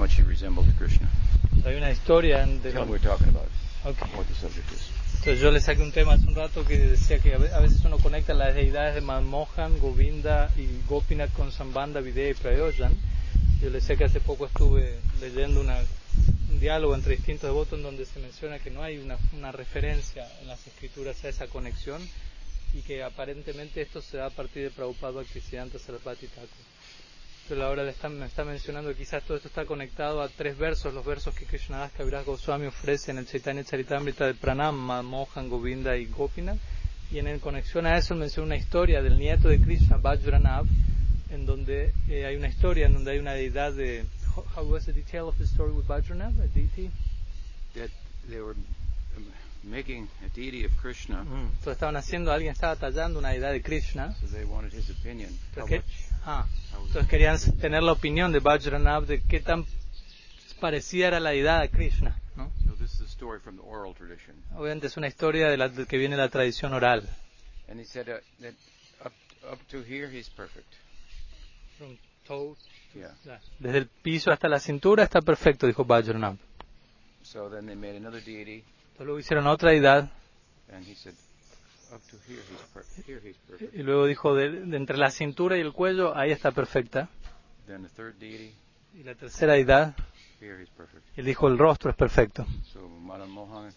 much he resembled Krishna. Hay una historia de lo- we're talking about, Ok. what the subject is. Entonces yo le saqué un tema hace un rato que decía que a ve- a veces uno conecta las deidades de Manmohan, Govinda y Gopinath con Sambandha, Videha y Prayojan. Yo le decía que hace poco estuve leyendo una- un diálogo entre distintos devotos en donde se menciona que no hay una, una referencia en las escrituras a esa conexión y que aparentemente esto se da a partir de Prabhupada Bhaktisiddhanta Sarasvati Thakur. Pero ahora le está, me está mencionando que quizás todo esto está conectado a tres versos, los versos que Krishnadas Kaviraj Goswami ofrece en el Chaitanya Charitamrita de Pranam, Mohan, Govinda y Gopinath. Y en el conexión a eso menciona una historia del nieto de Krishna, Vajranav, en donde eh, hay una historia en donde hay una deidad de... How- was the detail of the story with Vajranav, deity? That they were um, making a deity of Krishna, Entonces estaban haciendo, alguien estaba tallando una deidad de Krishna. so they wanted his opinion. Entonces, ah, entonces querían tener la opinión de de qué tan parecida era la deidad de Krishna. ¿no? So this is a story from the oral tradition. Obviamente es una historia de la de que viene de la tradición oral. And he said uh, that up, up to here he's perfect. Yeah. Desde el piso hasta la cintura está perfecto, dijo Vajranath. So then they made another deity, luego hicieron otra deidad y luego dijo de, de entre la cintura y el cuello, ahí está perfecta. Y la tercera deidad, él dijo el rostro es perfecto. Mohan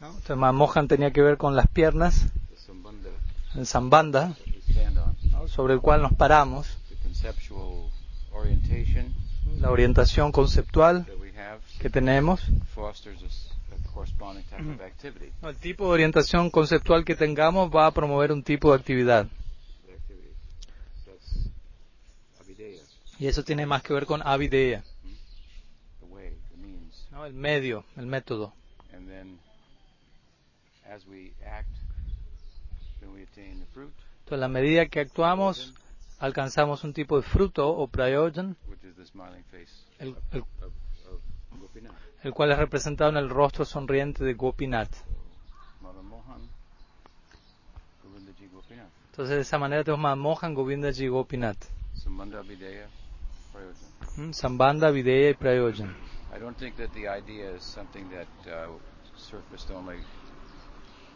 ¿no? Entonces Manmohan tenía que ver con las piernas, el ¿no? sobre el cual nos paramos, la orientación conceptual que tenemos, el tipo de orientación conceptual que tengamos va a promover un tipo de actividad. Y eso tiene más que ver con avideya, means. ¿no? el medio, el método. Entonces, a la medida que actuamos, alcanzamos un tipo de fruto o prayojan, el, el-. El cual es representado en el rostro sonriente de Gopinath. Entonces, de esa manera tenemos Manmohan, Govindaji y Gopinath. Sambandha. ¿Mm? Sambandha, Videya y Prayojan. I don't think that the idea is something that uh, surfaced only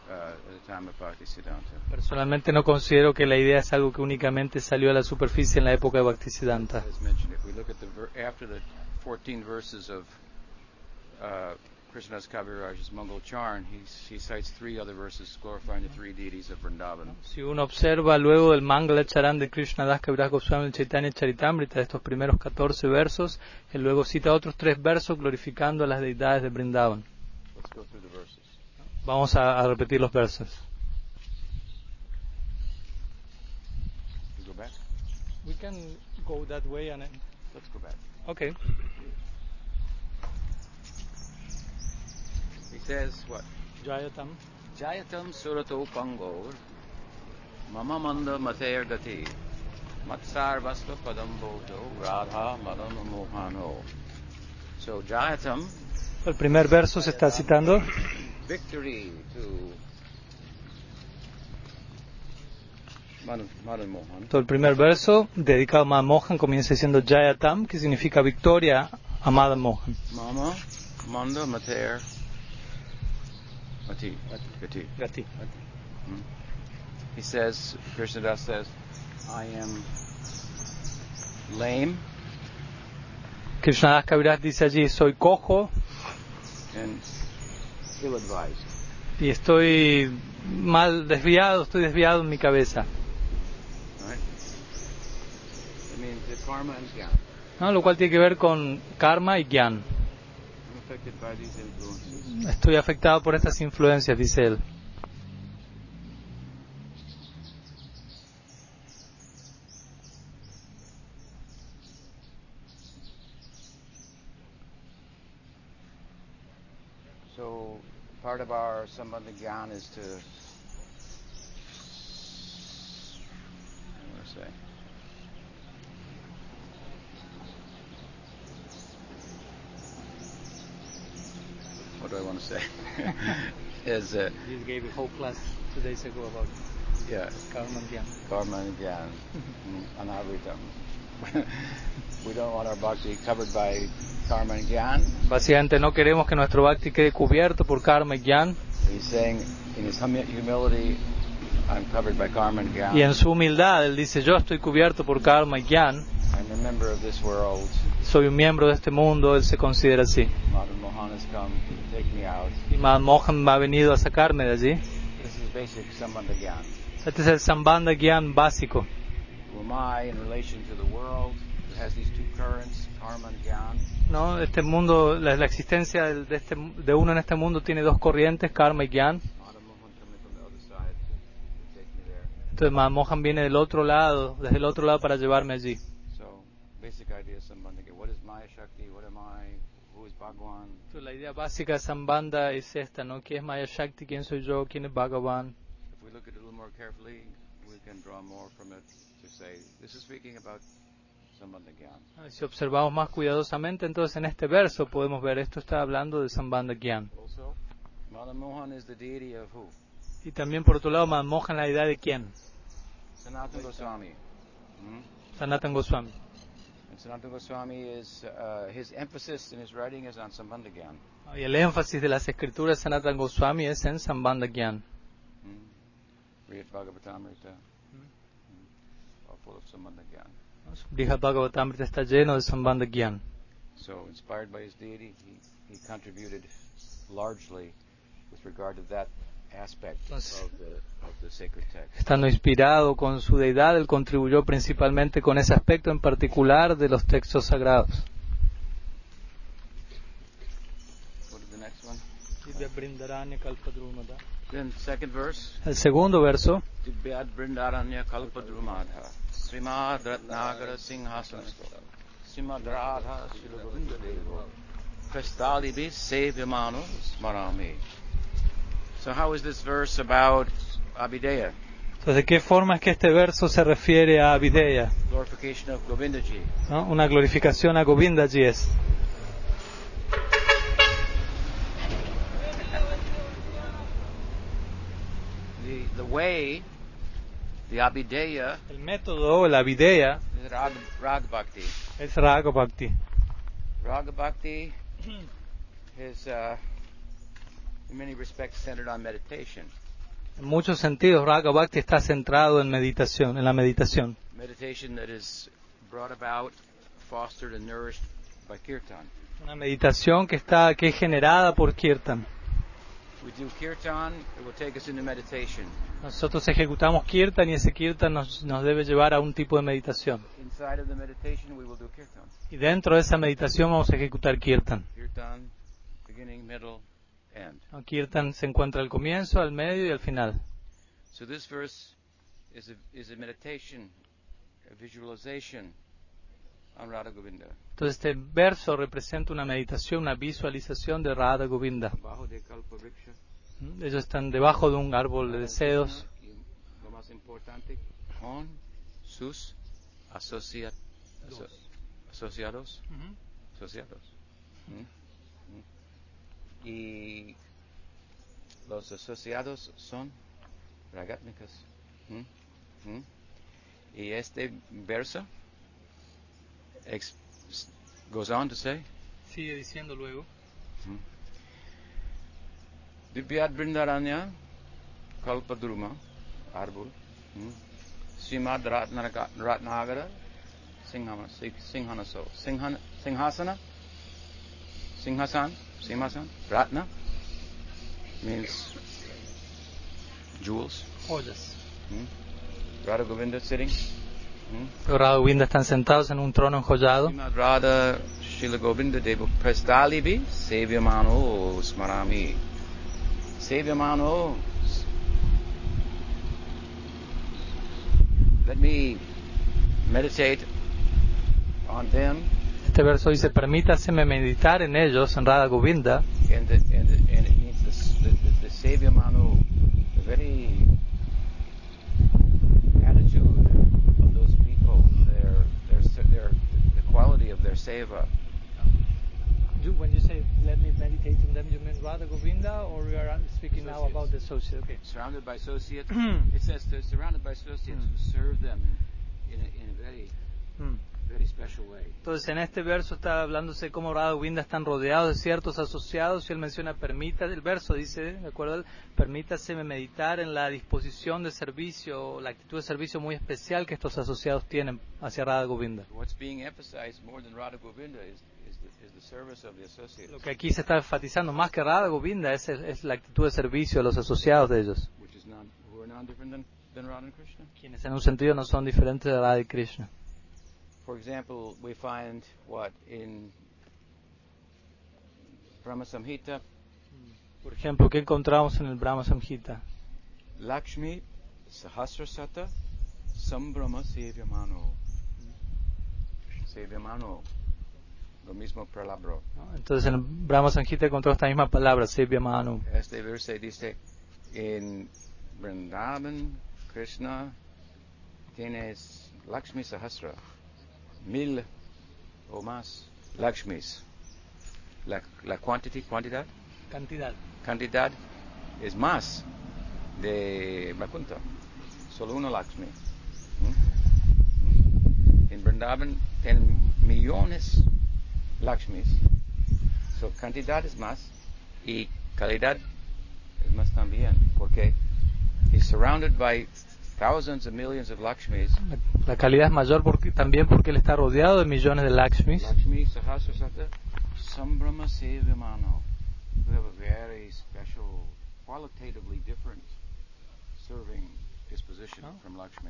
uh, at the time of Bhaktisiddhanta. Personalmente no considero que la idea es algo que únicamente salió a la superficie en la época de Bhaktisiddhanta. As mentioned, if we look at the after the 14 verses of uh, Krishnadas Kaviraj's Mangal Charn, he, he cites three other verses glorifying the three deities of Vrindavan. Si uno observa luego del Mangala Charan de Krishna Das Kaviraj Goswami el Chaitanya Charitamrita, de estos primeros 14 versos, él luego cita otros tres versos glorificando a las deidades de Brindavan. Let's go through the verses. Vamos a, a repetir los versos. We go back? We can go that way and Let's go back. okay. Says what? Jayatam. Jayatam surato pangor mama manda mater gati matsar vasva padam bodho radha madam mohano. So Jayatam, El primer verso se está citando. victory to Madan, Madan Mohan. Todo el primer verso, dedicado a Madan Mohan, comienza diciendo Jayatam, que significa victoria a Madan Mohan. Mama manda mater gati. Gati. Gati. He says, Krishnadas says, I am lame Krishnadas Kaviraj dice allí, soy cojo and ill-advised. y estoy mal desviado, estoy desviado en mi cabeza. Right? It means the karma and jnana. ¿no? Lo cual tiene que ver con karma y gyan. I'm affected by these influences. Estoy afectado por estas influencias, dice él. So part of our sambandha gyan is to I want to say what do I want to say? is uh, You gave a whole class two days ago about yeah karma and gyan. karma and gyan mm, anavritam we don't want our bhakti covered by karma and gyan. Básicamente no queremos que nuestro bhakti quede cubierto por karma y gyan. He's saying in his humi- humility, I'm covered by karma and gyan. Y en su humildad, él dice, yo estoy cubierto por karma y gyan, Soy un miembro de este mundo, él se considera así. Y Mohan ha venido a sacarme de allí. Este es el Sambandha Gyan básico. ¿no? Este mundo, la, la existencia de, este, de uno en este mundo tiene dos corrientes, karma y gyan. Entonces Madan Mohan viene del otro lado, desde el otro lado para llevarme allí. So, basic idea of Sambandha Gyan. What is Maya Shakti? What am I? Who is Bhagwan? Entonces, la idea básica de Sambandha es esta, ¿no? ¿Quién es Maya Shakti? ¿Quién soy yo? ¿Quién es Bhagavan? If we look at it a little more carefully, we can draw more from it to say this is speaking about Sambandha Gyan. Ah, Si observamos más cuidadosamente, entonces en este verso podemos ver esto está hablando de Sambandha Gyan. Also, Madan Mohan is the deity of who? Y también por otro lado, Madan Mohan la idea de quién? Sanatana Goswami. Hmm? Sanatan Goswami. Sanatana Goswami is uh, his emphasis in his writing is on Sambandha Gyan. Y el énfasis de las escrituras de Sanatan Goswami es en Sambandha Gyan. Hmm? Read Bhagavatamrita. Hmm? All full of Sambandha Gyan. Brihad Bhagavatamrita está lleno de Sambandha Gyan. So, inspired by his deity, he, he contributed largely with regard to that text. Estando inspirado con su deidad, él contribuyó principalmente con ese aspecto en particular de los textos sagrados. El segundo verso, So how is this verse about Abhideya? entonces, ¿de qué forma es que este verso se refiere a Videya? Glorification of Govindaji. ¿no? Una glorificación a Govindaji es. The, the way, the Abhideya El método, la Videya, is Rag, Rag Bhakti. es Raga Bhakti. Raga Bhakti is uh, in many respects centered on meditation. En muchos sentidos, Raga Bhakti está centrado en meditación, en la meditación. meditation that is brought about, fostered, and nourished by kirtan. Una meditación que está, que es generada por Kirtan. We do kirtan, it will take us into meditation. Nosotros ejecutamos Kirtan y ese Kirtan nos, nos debe llevar a un tipo de meditación. Inside of the meditation, we will do kirtan. Y dentro de esa meditación vamos a ejecutar Kirtan. ¿No? Kirtan se encuentra al comienzo, al medio y al final. So this verse is a, is a meditation, a visualization on Radha Govinda. Entonces este verso representa una meditación, una visualización de Radha Govinda. Ellos están debajo de un árbol de deseos Y lo más importante, con sus asocia- aso- asociados. asociados. ¿Mm? ¿Mm? Y los asociados son ragatnikas. ¿Mm? ¿Mm? Y este verso ex- goes on to say, Sigue diciendo luego. Divyad Brindaranya Kalpadruma Arbul ¿Mm? Srimad Ratnaga- Ratnagara Singhama, Sing- Singhanaso Singhan, Singhasana Singhasan Simhasan Ratna means jewels Joyas. ¿Mm? Radha Govinda sitting ¿Mm? Los Radha Govinda están sentados en un trono enjollado. Srimad Radha Shila Govinda Deva Prastalibi Sevyamano Smarami Sevyamano Let me meditate on them Este verso dice, permítaseme meditar en ellos, en Radha Govinda. and, the, and, the, and it means the, the, the, the Sevyamano, the very attitude of those people, their, their, their, the quality of their seva. You, when you say, let me meditate on them, you mean Radha Govinda, or we are speaking now about the associate? Okay. surrounded by associates. it says they're surrounded by associates who serve them in a, in a very Mm. Entonces en este verso está hablándose de cómo Radha Govinda están rodeados de ciertos asociados y él menciona permita, el verso dice, ¿de acuerdo? Permítase meditar en la disposición de servicio, la actitud de servicio muy especial que estos asociados tienen hacia Radha Govinda. What's being emphasized more than Radha Govinda is, is, the, is the service of the associates, Lo que aquí se está enfatizando más que Radha Govinda es, es la actitud de servicio de los asociados de ellos, which is non, who are non-different than, than Radha and Krishna. quienes en un sentido no son diferentes de Radha y Krishna. For example, we find what in Brahma Samhita, Por ejemplo, ¿qué encontramos en el Brahma Samhita? Lakshmi Sahasrasata Sambrahma Sevyamano. Sevyamano. Lo mismo palabra. Entonces en el Brahma Samhita encontramos esta misma palabra, Sevya Manu. Este verse dice, en Vrindavan, Krishna, tienes Lakshmi Sahasra, mil o más Lakshmis. La, la quantity, cantidad, Cantidad. cantidad es más de Vakunta. Solo una Lakshmi. ¿Mm? En Vrindavan tienen millones Lakshmis. So, cantidad es más y calidad es más también, porque he's surrounded by thousands of millions of Lakshmis. La, calidad es mayor porque, también porque él está rodeado de millones de Lakshmis. Lakshmi Sahasrasata. We have a very special, qualitatively different serving disposition Oh. from Lakshmi.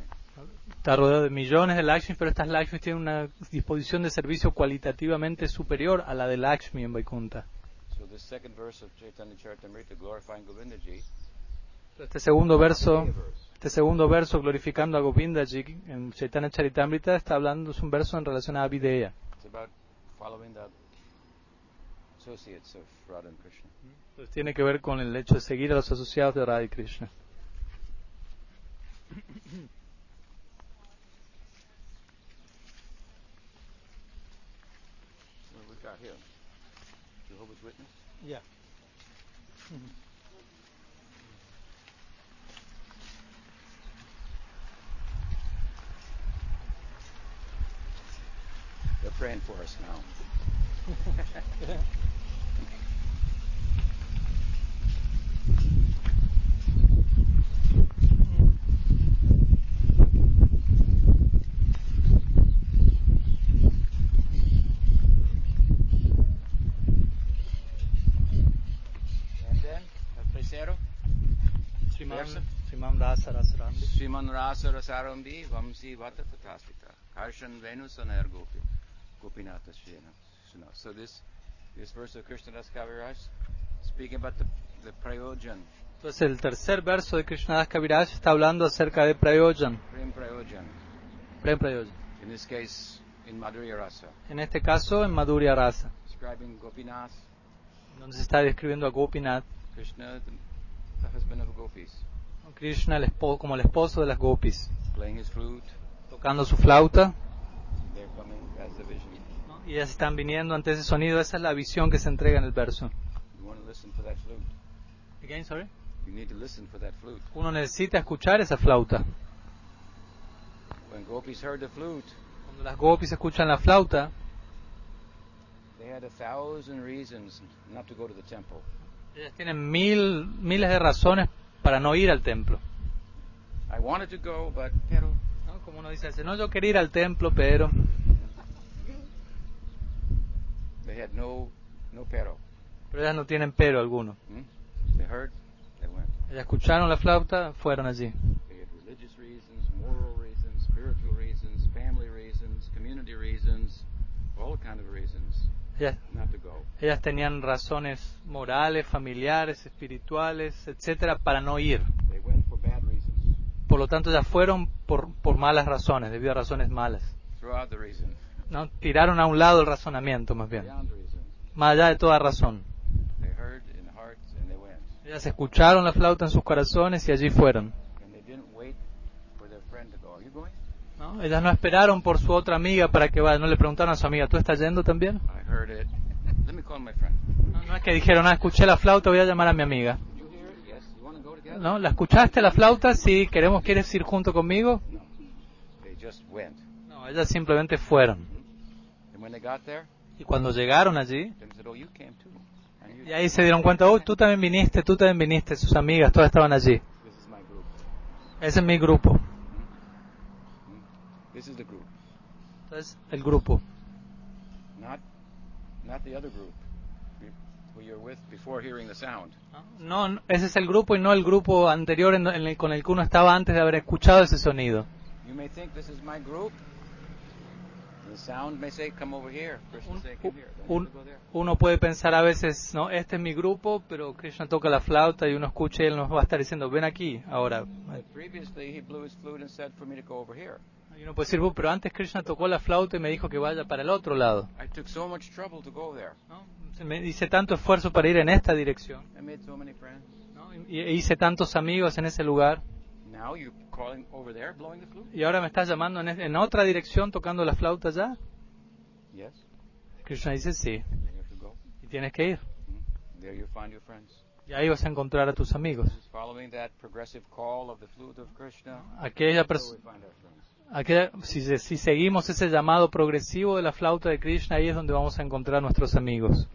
Está rodeado de millones de Lakshmis, pero estas Lakshmis tienen una disposición de servicio cualitativamente superior a la de Lakshmi en Vaikunta. So this second verse of Chaitanya Charitamrita glorifying Govindaji, Este segundo verso. Este segundo verso glorificando a Govindaji en Chaitanya Charitamrita está hablando, es un verso en relación a Videya. It's about following the associates of Radha and Krishna. Entonces tiene que ver con el hecho de seguir a los asociados de Radha y Krishna. What have we got here? Jehovah's Witness? Yeah. They're praying for us now. And then, el tercero, Sriman, Verso. Sriman Rasa Rasarambi. Sriman Rasa Rasarambi Vamsi Vata Tatastita Harshan Venus Gopi Gopinata Shena. So this this verse of Krishnadas Kaviraj speaking about the, the Prayojan, Entonces el tercer verso de Krishnadas Kaviraj está hablando acerca de Prayojan. Prem Prayojan. Prem Prayojan. In this case, in Madhurya Rasa, En este caso en Madhurya Rasa, describing Gopinath, donde se está describiendo a Gopinath, Krishna, the, husband of Gopis, Krishna el como el esposo de las Gopis, playing his flute. tocando su flauta. They're coming as the vision. ¿no? Y ellas están viniendo ante ese sonido, esa es la visión que se entrega en el verso. Again, sorry. You need to listen for that flute. Uno necesita escuchar esa flauta. When Gopis heard the flute, Cuando las Gopis escuchan la flauta, they had a thousand reasons not to go to the temple. ellas tienen mil, miles de razones para no ir al templo. I wanted to go, but pero ¿no? Como uno dice, dice, no, yo quería ir al templo, pero... they had no no pero. Pero ellas no tienen pero alguno. Hmm? They heard, they went. Ellas escucharon la flauta, fueron allí. They had religious reasons, moral reasons, spiritual reasons, family reasons, community reasons, all kind of reasons Ellas, not to go. ellas tenían razones morales, familiares, espirituales, etcétera, para no ir. They went for bad reasons. Por lo tanto, ellas fueron por, por malas razones, debido a razones malas. The reason. ¿No? Tiraron a un lado el razonamiento, más bien. Más allá de toda razón. Ellas escucharon la flauta en sus corazones y allí fueron. ¿no? Ellas no esperaron por su otra amiga para que vaya. No le preguntaron a su amiga, ¿tú estás yendo también? No, no es que dijeron, ah, escuché la flauta, voy a llamar a mi amiga. ¿No? ¿La escuchaste la flauta? Sí, queremos, ¿quieres ir junto conmigo? No, ellas simplemente fueron. And when they got there, Y cuando llegaron allí, "Oh, you came too." And you, y ahí se dieron cuenta, oh, tú también viniste, tú también viniste, sus amigas, todas estaban allí. Ese es mi grupo. This is the group, Entonces, el grupo. No, ese es el grupo y no el grupo anterior en en el- con el que uno estaba antes de haber escuchado ese sonido. Uno puede pensar a veces, no, este es mi grupo, pero Krishna toca la flauta y uno escucha y él nos va a estar diciendo, ven aquí, ahora. But previously, he blew his flute and said for me to go over here. Y uno puede decir, "Oh, pero antes Krishna tocó la flauta y me dijo que vaya para el otro lado. I took so much trouble to go there. ¿no? Me hice tanto esfuerzo para ir en esta dirección. I made so many friends. ¿no? Y hice tantos amigos en ese lugar. Now there, blowing the flute? Y ahora me estás llamando en, otra dirección tocando la flauta ya. Yes. Krishna dice, sí. Y tienes que ir. Mhm. There you find your. Y ahí vas a encontrar a tus amigos. Aquella aquella- si, si seguimos ese llamado progresivo de la flauta de Krishna, ahí es donde vamos a encontrar a nuestros amigos.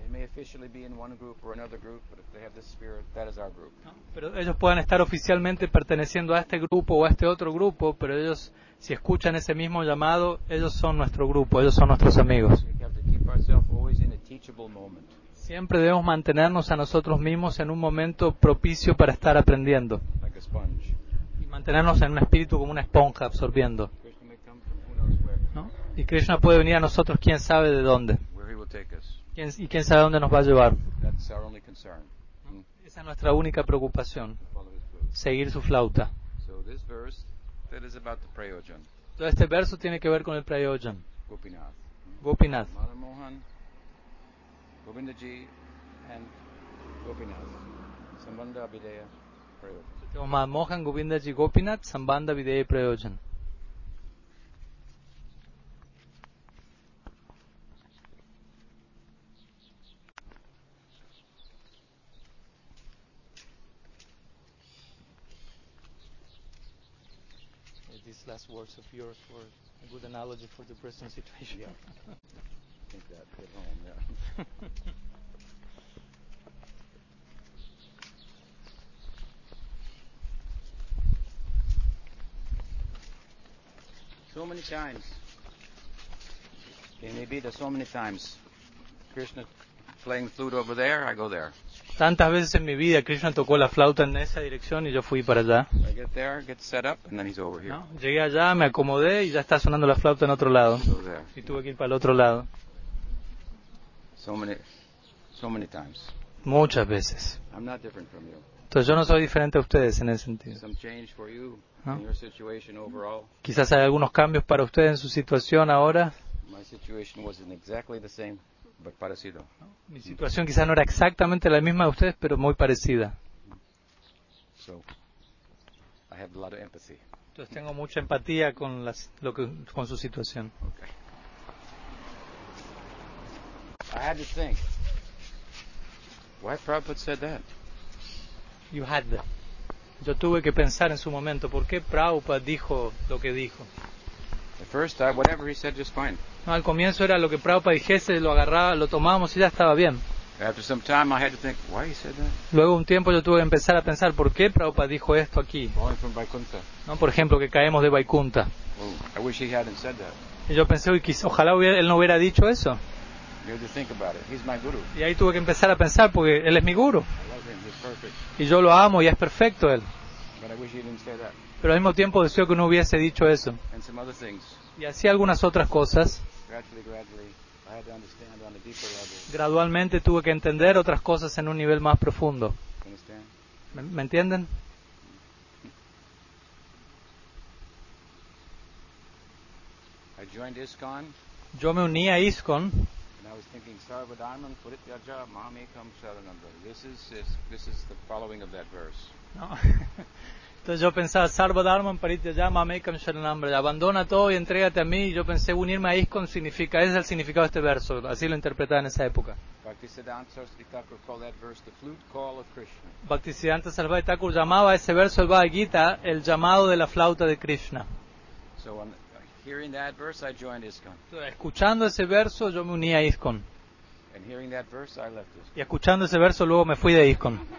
Pero ellos puedan estar oficialmente perteneciendo a este grupo o a este otro grupo, pero ellos, si escuchan ese mismo llamado, ellos son nuestro grupo, ellos son nuestros amigos. Siempre debemos mantenernos a nosotros mismos en un momento propicio para estar aprendiendo like a sponge. y mantenernos en un espíritu como una esponja absorbiendo. Krishna may come from who knows where, ¿no? Y Krishna puede venir a nosotros quién sabe de dónde y quién sabe dónde nos va a llevar. Esa es nuestra única preocupación, seguir su flauta. Todo este verso tiene que ver con el Prayojan, Gopinath. Gopinath. Govindaji, and Gopinath. Sambandha Abhideya Prayojan. Tenemos Madhan Mohan, Govindaji, Gopinath, Sambandha, Videya Prayojan. These last words of yours were a good analogy for the present situation. Yeah. I think that hit home, yeah. so many times. In Ibiza, so many times. Krishna playing flute over there, I go there. Tantas veces en mi vida Krishna tocó la flauta en esa dirección y yo fui para allá. I get there, get set up, and then he's over here. ¿no? Llegué allá, me acomodé y ya está sonando la flauta en otro lado. So. Y tuve que ir para el otro lado. So many, so many times. Muchas veces. I'm not different from you. Entonces yo no soy diferente a ustedes en ese sentido. Some change for you No. in your situation overall. Quizás hay algunos cambios para ustedes en su situación ahora. My situation wasn't exactly the same, parecido. Mi situación quizás no era exactamente la misma de ustedes, pero muy parecida. So I have a lot of empathy. Entonces tengo mucha empatía con, las, lo que, con su situación. Okay. I had to think. Why Prabhupada said that? You had that. Yo tuve que pensar en su momento, ¿por qué Prabhupada dijo lo que dijo? No, al comienzo era lo que Prabhupada dijese, lo agarraba, lo tomábamos y ya estaba bien. After some time, I had to think, why he said that? Luego un tiempo yo tuve que empezar a pensar, ¿por qué Prabhupada dijo esto aquí? ¿No? Por ejemplo, que caemos de Vaikunta. Oh, I wish he hadn't said that. Y yo pensé, ojalá hubiera- él no hubiera dicho eso. You have to think about it. He's my guru. Y ahí tuve que empezar a pensar, porque él es mi guru. I love him. He's perfect. Y yo lo amo y es perfecto él. Pero al mismo tiempo deseo que no hubiese dicho eso. Y así algunas otras cosas. Gradually, gradually, I had to understand on a deeper level. Gradualmente tuve que entender otras cosas en un nivel más profundo. ¿Me, me entienden? Yo me uní a ISKCON Sarvadharman. Entonces yo pensaba, Sarva Dharman Parityajama Amekam Sharanam Braja. abandona todo y entrégate a mí. Y yo pensé, unirme a ISKCON significa, ese es el significado de este verso, así lo interpretaba en esa época. Bhaktisiddhanta Saraswati Thakur called that verse the flute call of Krishna. Bhaktisiddhanta Sarvati Thakur llamaba a ese verso del Bhagavad Gita el llamado de la flauta de Krishna. So on, Hearing that verse, I joined ISKCON. Escuchando ese verso, yo me uní a ISKCON. And hearing that verse, I left ISKCON. Y escuchando ese verso, luego me fui de ISKCON. It was not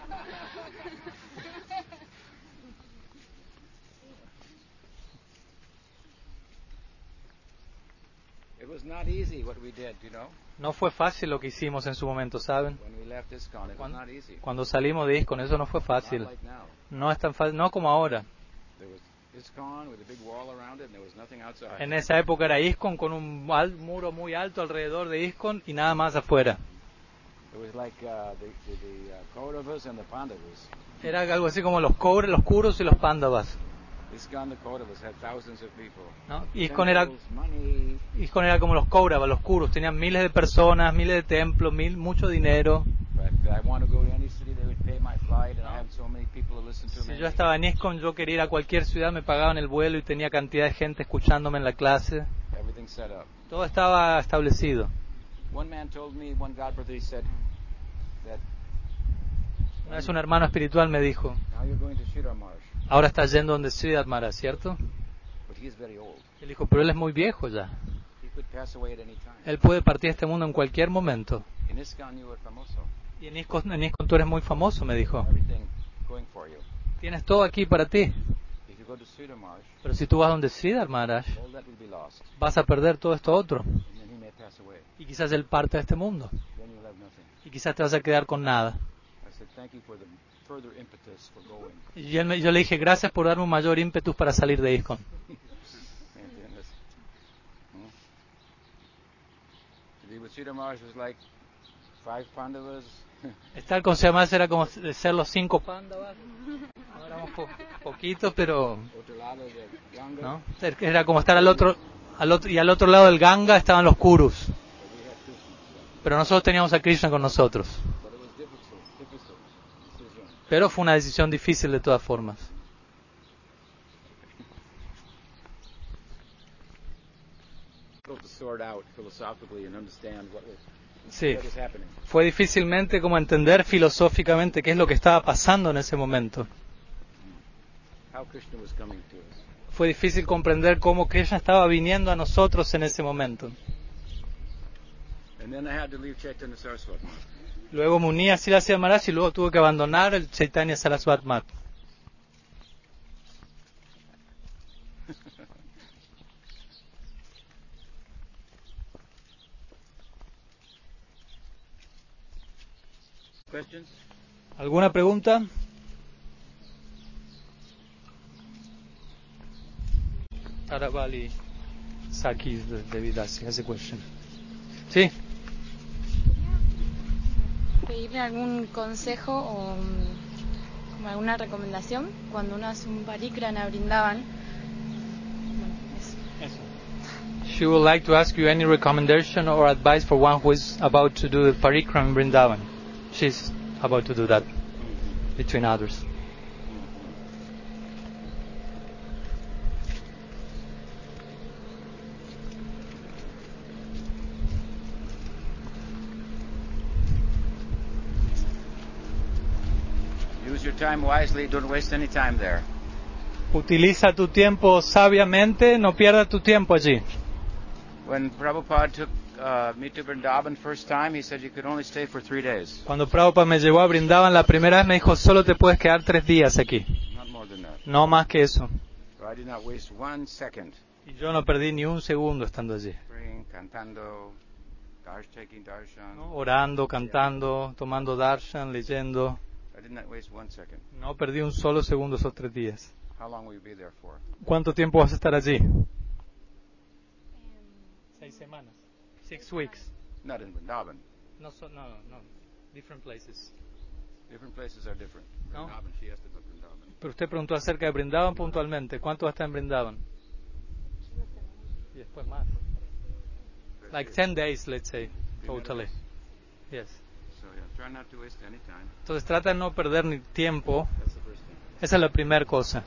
easy what we did, you know. No fue fácil lo que hicimos en su momento, ¿saben? Cuando, cuando salimos de ISKCON, eso no fue fácil. No es tan fácil, no como ahora. En esa época era ISKCON con un muro muy alto alrededor de ISKCON y nada más afuera. It was like uh, uh, Pandavas. Era algo así como los cobres, los kuros y los pándavas. ¿No? Era, Temples, money, ISKCON era como los Kauravas, los kuros. Tenían miles de personas, miles de templos, mil, mucho dinero. Si yo estaba en ISKCON, yo quería ir a cualquier ciudad, me pagaban el vuelo y tenía cantidad de gente escuchándome en la clase. Everything set up. Todo estaba establecido. One man told me, one God brother, he said that Una vez un hermano espiritual me dijo, ahora está yendo donde Siddharth Maharaj, ¿cierto? Él dijo, pero él es muy viejo ya. Él puede partir de este mundo en cualquier momento. Y en ISKCON, en tú eres muy famoso, me dijo. Tienes todo aquí para ti. Pero si tú vas donde Siddharth Maharaj, vas a perder todo esto otro. Y quizás él parte de este mundo. Y quizás te vas a quedar con nada. Y me- yo le dije, gracias por darme un mayor ímpetus para salir de Pandavas. Estar con Siddharth era como ser los cinco pándavas. No éramos po- poquitos, pero. Era como estar al otro, al otro y al otro lado del Ganga estaban los Kurus. Pero nosotros teníamos a Krishna con nosotros. But it was difficult, difficult decision. Pero fue una decisión difícil de todas formas. Sí, fue difícilmente como entender filosóficamente qué es lo que estaba pasando en ese momento. Fue difícil comprender cómo Krishna estaba viniendo a nosotros en ese momento. Luego me uní a Siddhartha Maharaj y luego tuve que abandonar el Chaitanya Saraswat Mat. ¿Alguna pregunta? Aravali Saki de, de Vidasi has a question. Sí, pedirle algún consejo o mm, como alguna recomendación cuando uno hace un parikrana brindaban. Bueno, eso. she would like to ask you any recommendation or advice for one who is about to do the parikram in Vrindavan. She's about to do that, between others. Use your time wisely. Don't waste any time there. Utiliza tu tiempo sabiamente, no pierdas tu tiempo allí. When Prabhupada took uh, me to Vrindavan first time, he said you could only stay for three days, Cuando Prabhupada me llevó a Brindavan la primera vez me dijo, solo te puedes quedar tres días aquí, not more than that. no más que eso. So I did not waste one second Y yo no perdí ni un segundo estando allí. praying, cantando, darsh, taking darshan. ¿no? Orando, cantando, tomando darshan, leyendo. I did not waste one second. No perdí un solo segundo esos tres días. How long will you be there for? ¿Cuánto tiempo vas a estar allí? Seis semanas. Six weeks. Not in Vrindavan. No, so- no, no. Different places. Different places are different. No. Vrindavan, she asked about Vrindavan. Pero usted preguntó acerca de Brindavan puntualmente. ¿Cuánto va a estar en Brindavan? Y después más. Like 10 days, let's say, totally. Yes. Entonces trata de no perder ni tiempo. Esa es la primera cosa.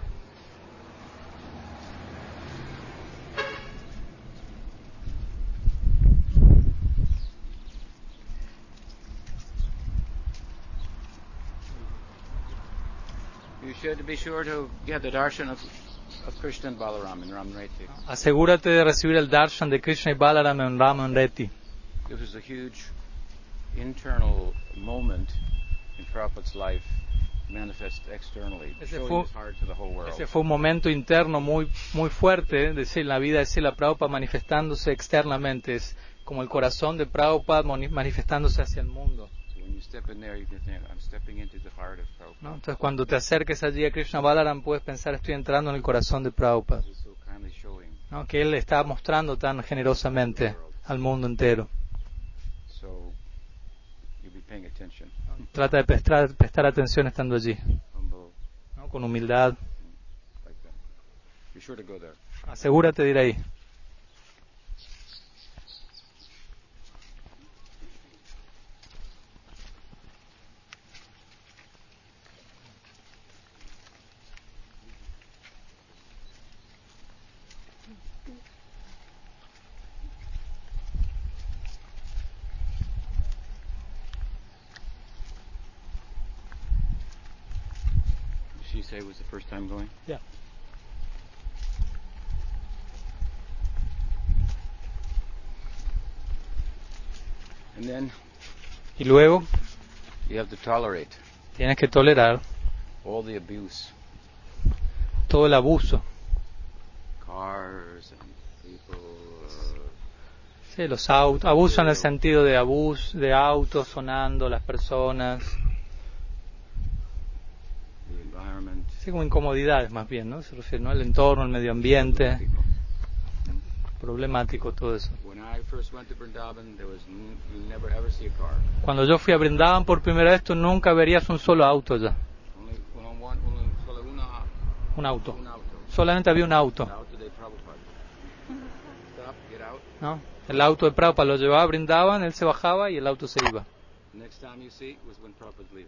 Asegúrate de recibir el darshan de Krishna y Balaram en Raman Reti. This was a huge internal moment in Prabhupada's life, manifest externally, Ese fue- his heart to the whole world. Ese fue un momento interno muy, muy fuerte de la vida de Srila Prabhupada manifestándose externamente. Es como el corazón de Prabhupada manifestándose hacia el mundo. So when you step in there, you can think, I'm stepping into the heart of Prabhupada. ¿no? Entonces cuando te acerques allí a Krishna Balaram puedes pensar estoy entrando en el corazón de Prabhupada. ¿no? Que él está mostrando tan generosamente al mundo entero. So you'll be paying attention, Trata de prestar, prestar atención estando allí, ¿no? con humildad. Asegúrate de ir ahí. First time going? Yeah. And then Y luego you have to tolerate tienes que tolerar all the abuse, todo el abuso. cars and people. Uh, Sí, los autos, abuso en el sentido de abuso, de autos sonando, las personas, the environment. Sí, como incomodidades más bien, ¿no? Se refiere, ¿no? El entorno, el medio ambiente, problemático todo eso. When I first went to Vrindavan, there was n- you never ever see a car. Cuando yo fui a Brindavan por primera vez, tú nunca verías un solo auto una, un auto. Solamente había un auto. ¿no? El auto de Prabhupada lo llevaba a Brindavan, él se bajaba y el auto se iba.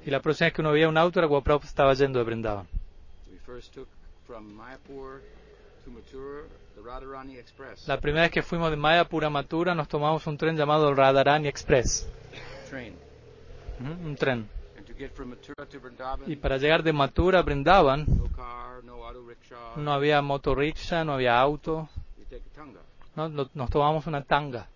Y la próxima vez que uno veía un auto era cuando Prabhupada estaba yendo de Brindavan. La primera vez que fuimos de Mayapur a Mathura nos tomamos un tren llamado Radharani Express, train. Un tren. And to get from Mathura to Vrindavan, Y para llegar de Mathura a Brindavan no car, no auto rickshaw. no había motorricksha, no había auto, We take a tanga. ¿no? Nos tomamos una tanga.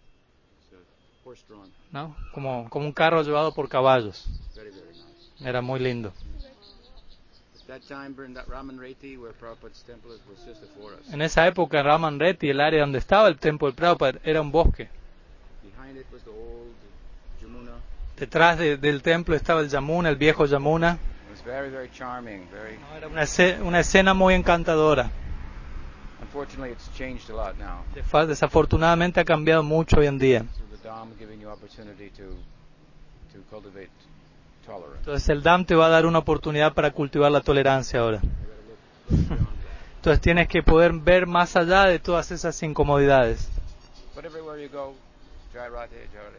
¿no? como, como un carro llevado por caballos. Very, very nice. Era muy lindo. En esa época en Raman Reti, el área donde estaba el templo del Prabhupada, era un bosque. Behind it was the old Jamuna. Detrás de- del templo estaba el Yamuna, el viejo Yamuna. It was very, very charming. Very. No, Era una, una escena muy encantadora. Unfortunately, it's changed a lot now. Defa- Desafortunadamente ha cambiado mucho hoy en día. Entonces el DAM te va a dar una oportunidad para cultivar la tolerancia ahora. Entonces tienes que poder ver más allá de todas esas incomodidades.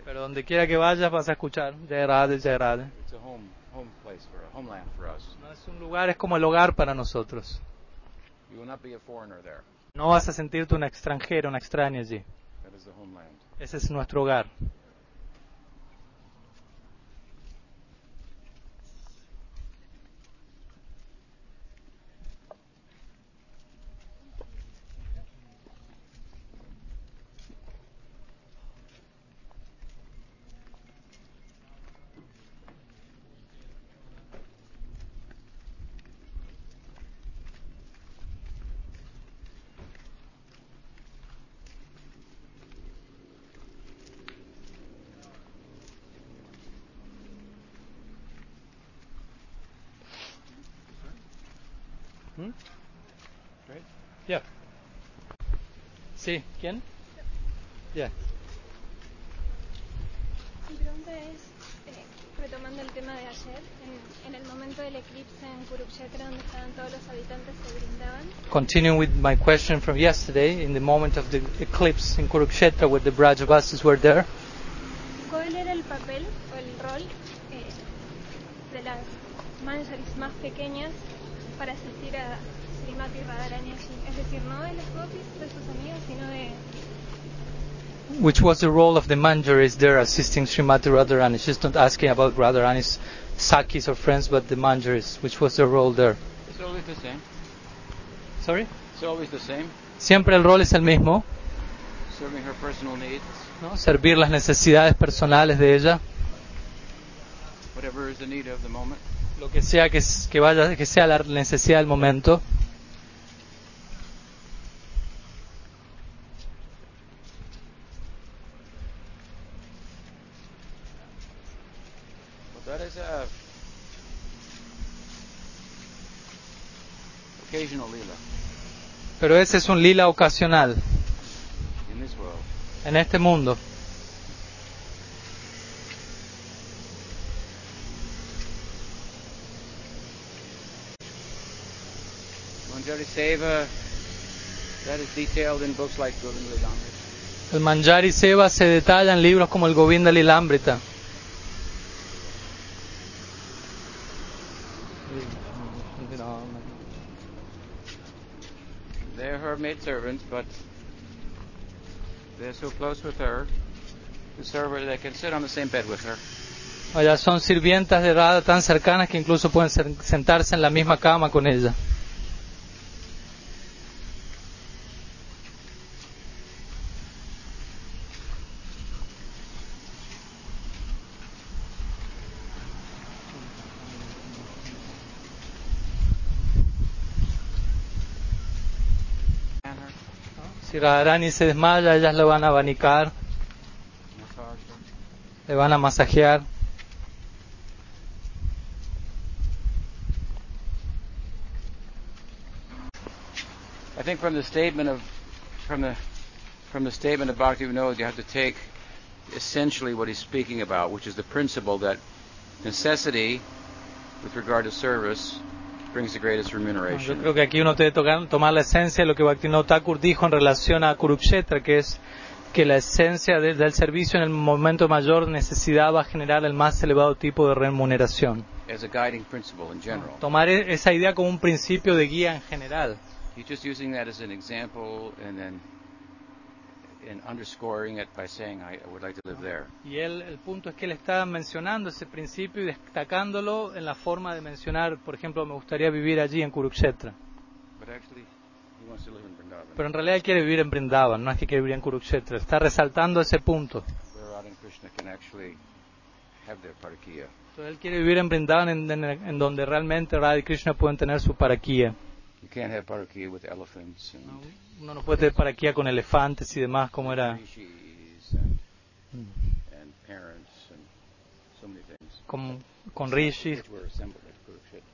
Pero donde quiera que vayas vas a escuchar Jai Radhe, Jai Radhe. It's a home home place for a homeland for us. No es un lugar, es como el hogar para nosotros. No vas a sentirte una extranjera, una extraña allí. Ese es nuestro hogar. ¿Mm? Ya. Sí, ¿quién? Ya. Mi pregunta es, eh, retomando el tema de ayer, en, en el momento del eclipse en Kurukshetra, donde estaban todos los habitantes se brindaban, Continuing with my question from yesterday, in the moment of the eclipse in Kurukshetra where the Brajavasis were there, ¿cuál era el papel o el rol eh, de las manjaris más pequeñas para asistir a Srimati Radharani? Es decir, no de los gopis, de sus amigos, sino de... which was the role of the Manjaris there assisting Srimati Radharani? She's not asking about Radharani's Sakis or friends, but the Manjaris, which was the role there. It's always the same. Sorry? It's always the same, Siempre el rol es el mismo, serving her personal needs, ¿no? servir las necesidades personales de ella, whatever is the need of the moment. Lo que sea que, que vaya, que sea la necesidad del momento. Pero ese es un lila ocasional en este mundo. Manjari Seva, that is detailed in books like Govinda Lilamrita. El Manjari Seva se detalla en libros como el Govinda Lilamrita. They're her maidservants, but they're so close with her, the server, they can sit on the same bed with her. Son sirvientas de Radha tan cercanas que incluso pueden sentarse en la misma cama con ella. Se desmaya, ellas le van a abanicar, le van a masajear. I think from the statement of from the from the statement of Bhakti you have to take essentially what he's speaking about, which is the principle that necessity, with regard to service, brings the greatest Yo creo que aquí uno debe tocar- tomar la esencia de lo que Bhaktivinoda Thakur dijo en relación a Kurukshetra, que es que la esencia de- del servicio en el momento mayor necesidad va a generar el más elevado tipo de remuneración. as a guiding principle in general. Tomar e- esa idea como un principio de guía en general. He's just using that as an example and then and underscoring it by saying, I, would like to live there. Y él, el punto es que él está mencionando ese principio y destacándolo en la forma de mencionar, por ejemplo, me gustaría vivir allí en Kurukshetra. But actually, he wants to live in Vrindavan, Pero en realidad él quiere vivir en Brindavan, no es que quiere vivir en Kurukshetra. Está resaltando ese punto. where Radha and Krishna can actually have their parakiya. Entonces, él quiere vivir en Brindavan en, en- en donde realmente Radha y Krishna pueden tener su paraquía. You can't have parakiya with elephants and ¿no? Uno no puede tener paraquía con elefantes y demás como era con, con rishis,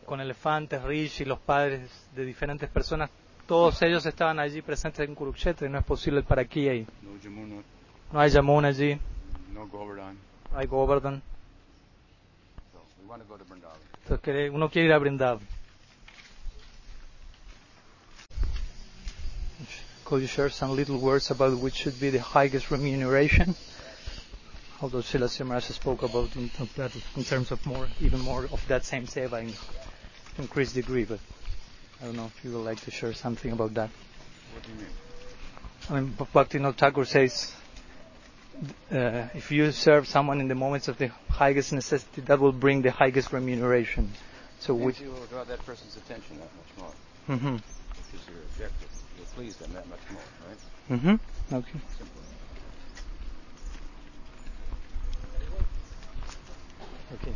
con elefantes, rishis, los padres de diferentes personas. Todos ellos estaban allí presentes en Kurukshetra y no es posible el paraquía ahí. No hay Yamuna allí, no hay Govardhan. Vrindavan. Entonces uno quiere ir a Brindavan. Could you share some little words about which should be the highest remuneration? Although Srila Simraj spoke about in, of that in terms of more, even more of that same seva in increased degree, but I don't know if you would like to share something about that. What do you mean? I mean, Bhaktivinoda Thakur says, uh, if you serve someone in the moments of the highest necessity, that will bring the highest remuneration. So, Means which, you will draw that person's attention that much more, hmm which is your objective. You'll please them that much more, right? hmm Okay. Okay.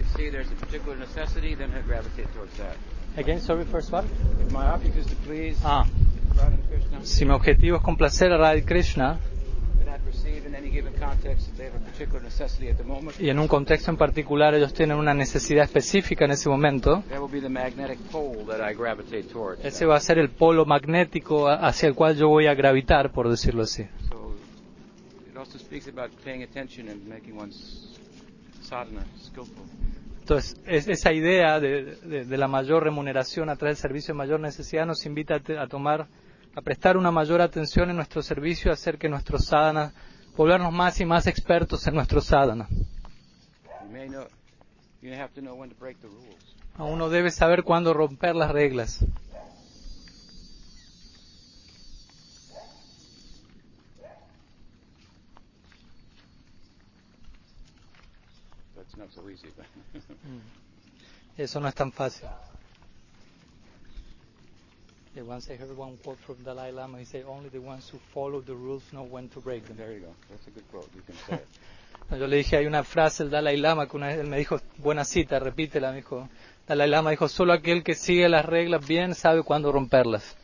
You see there's a particular necessity, then I gravitate towards that. Again, sorry, first what? If my object is to please Ah, Radha and Krishna, si mi objetivo es complacer a Radha Krishna y en un contexto en particular ellos tienen una necesidad específica en ese momento, That will be the magnetic pole that I gravitate towards. ese va a ser el polo magnético hacia el cual yo voy a gravitar, por decirlo así. So it also speaks about paying attention and making one's sadhana skillful. Entonces, es- esa idea de, de- de la mayor remuneración a través del servicio de mayor necesidad nos invita a, a tomar, a prestar una mayor atención en nuestro servicio, a hacer que nuestros sadhanas, volvernos más y más expertos en the rules. A Uno debe saber cuándo romper las reglas. But Eso no es tan fácil. Yeah, once I heard one quote from Dalai Lama, he said, only the ones who follow the rules know when to break them. There you go. That's a good quote. You can say it. Yo le dije, hay una frase del Dalai Lama que una vez él me dijo, buena cita, repítela, me dijo. Dalai Lama dijo, solo aquel que sigue las reglas bien sabe cuándo romperlas.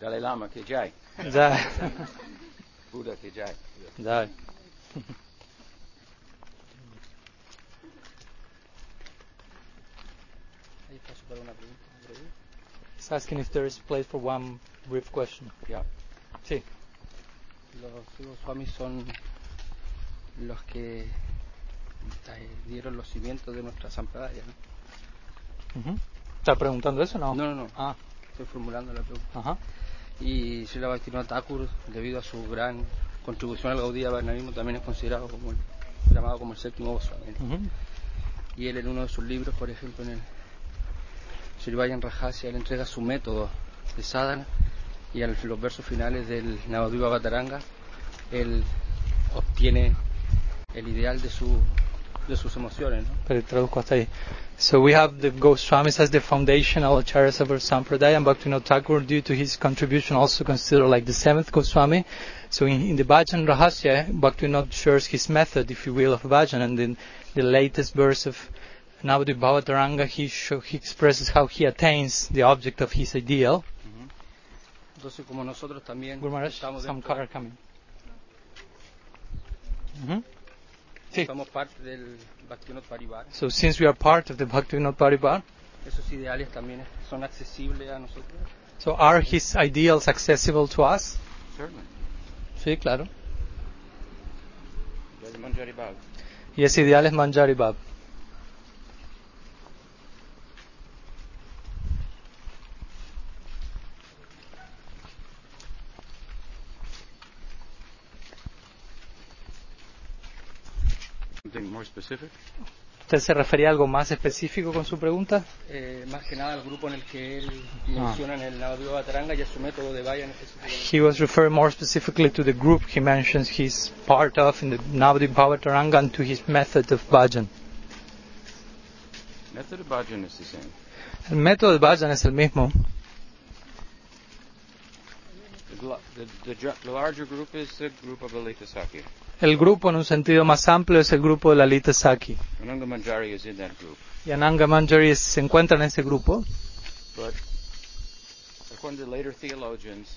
Dalai Lama que jai. Ya, Buddha que jai. ya. Hay espacio para una pregunta. He's asking if there is place for one brief question. Yeah. Sí. Los Goswamis son los que eh, dieron los cimientos de nuestra sampradaya, ¿no? Ujú. ¿Está preguntando eso no? No, no, no. Ah, Estoy formulando la pregunta. ajá. Y Srila Bhaktivinoda Thakur, debido a su gran contribución al Gaudí Varnavismo, también es considerado como el, llamado como el séptimo Goswami. ¿no? Ujú. Y él en uno de sus libros, por ejemplo, en el Srivayan Rajasya, él entrega su método de sadhana y a los versos finales del Navadvipa Bataranga, él obtiene el ideal de, su, de sus emociones. ¿no? Pero traduzco hasta ahí. So we have the Goswamis as the foundational acharyas of our Sampradaya, and Bhaktivinoda Thakur, due to his contribution, also considered like the seventh Goswami. So in, in the Bhajan Rahasya, Bhaktivinoda shares his method, if you will, of Bhajan, and in the latest verse of Navadip Bhavataranga, he, show, he expresses how he attains the object of his ideal. Entonces, como nosotros también Guru Maharaj, estamos, some dentro- car coming. Mhm. Sí. somos parte del Bhaktivinoda Parivar, So since we are part of the Bhaktivinoda Parivar, esos ideales también son accesibles a nosotros. so are his ideals accessible to us? Certainly. Sí, claro. Jai Manjari Bhav. Y ese ideal es Manjari Bab. Something more specific? ¿Usted se refería a algo más específico con su pregunta? Eh, más que nada al grupo en el que él Ah. menciona en el Navadvipa Bataranga y a su método de Vayan. He was referring more specifically to the group he mentions he's part of in the Navadip Bhavataranga and to his method of bhajan. Method of bhajan is the same. El método de bhajan es el mismo. El grupo en un sentido más amplio es el grupo de Saki. In that group. Y Ananga Manjari se encuentra en ese grupo, But according to later theologians,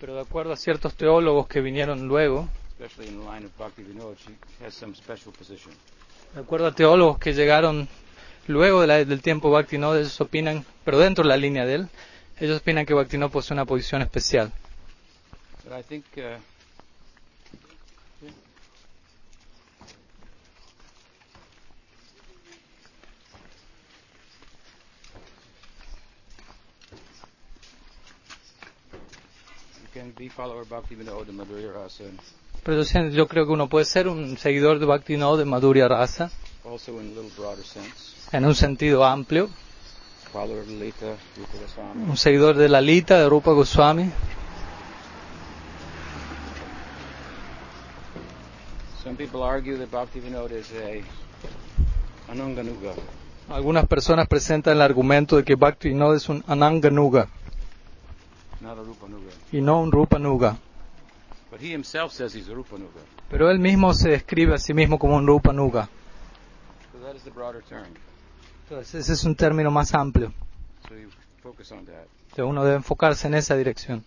pero de acuerdo a ciertos teólogos que vinieron luego, especially in the line of Bhakti Vinod, she has some special position. de acuerdo a teólogos que llegaron luego de la- del tiempo Bhaktivinoda, ellos opinan, pero dentro de la línea de él, ellos opinan que Bhaktivinoda posee una posición especial. But I think uh, you can be follower of Bhakti Vinod and Madhurya Rasa, and Pero yo, creo que uno puede ser un seguidor de Bhaktivinoda de Madhurya Rasa, also in a little broader sense, en un sentido amplio, un seguidor de Lalita, de Rupa Goswami. Some people argue that Bhakti Vinod is a Ananganuga, Algunas personas presentan el argumento de que Bhaktivinoda es un Ananganuga not a Rupanuga. y no un Rupanuga. But he himself says he's a Rupanuga. Pero él mismo se describe a sí mismo como un Rupanuga. So that is the broader term. Entonces ese es un término más amplio. So you focus on that. que uno debe enfocarse en esa dirección.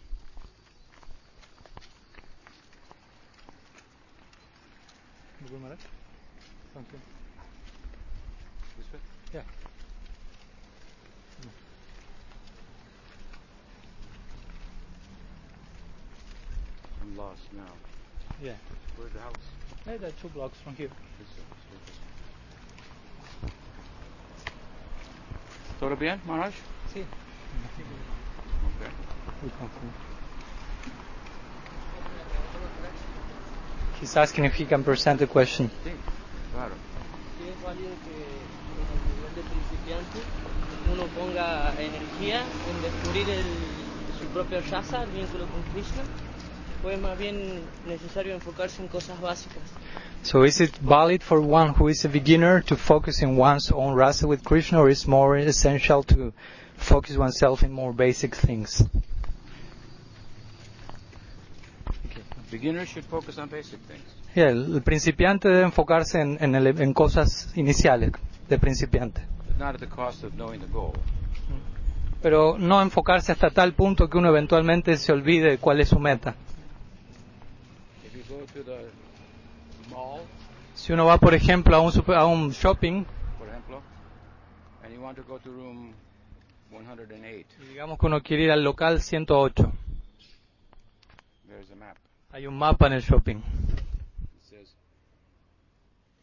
Yeah. I'm lost now. Yeah. Where's the house? Yeah, there are two blocks from here. ¿Todo bien, Maharaj? Sí. Okay. He's asking if he can present a question. Sí, claro. Si es válido que en el nivel de principiante uno ponga energía en descubrir el- su propio rasa, el vínculo con Krishna, o es más bien necesario enfocarse en cosas básicas. So is it valid for one who is a beginner to focus in one's own rasa with Krishna or is more essential to focus oneself in more basic things. Beginners should focus on basic things. Y el, principiante debe enfocarse en, en, el- en cosas iniciales de principiante, but not at the cost of knowing the goal. pero no enfocarse hasta tal punto que uno eventualmente se olvide de cuál es su meta. Si uno va, por ejemplo, a un, super- a un shopping, for example, and you want to go to room 108, y digamos que uno quiere ir al local 108, there's a map. Hay un mapa en el shopping, It says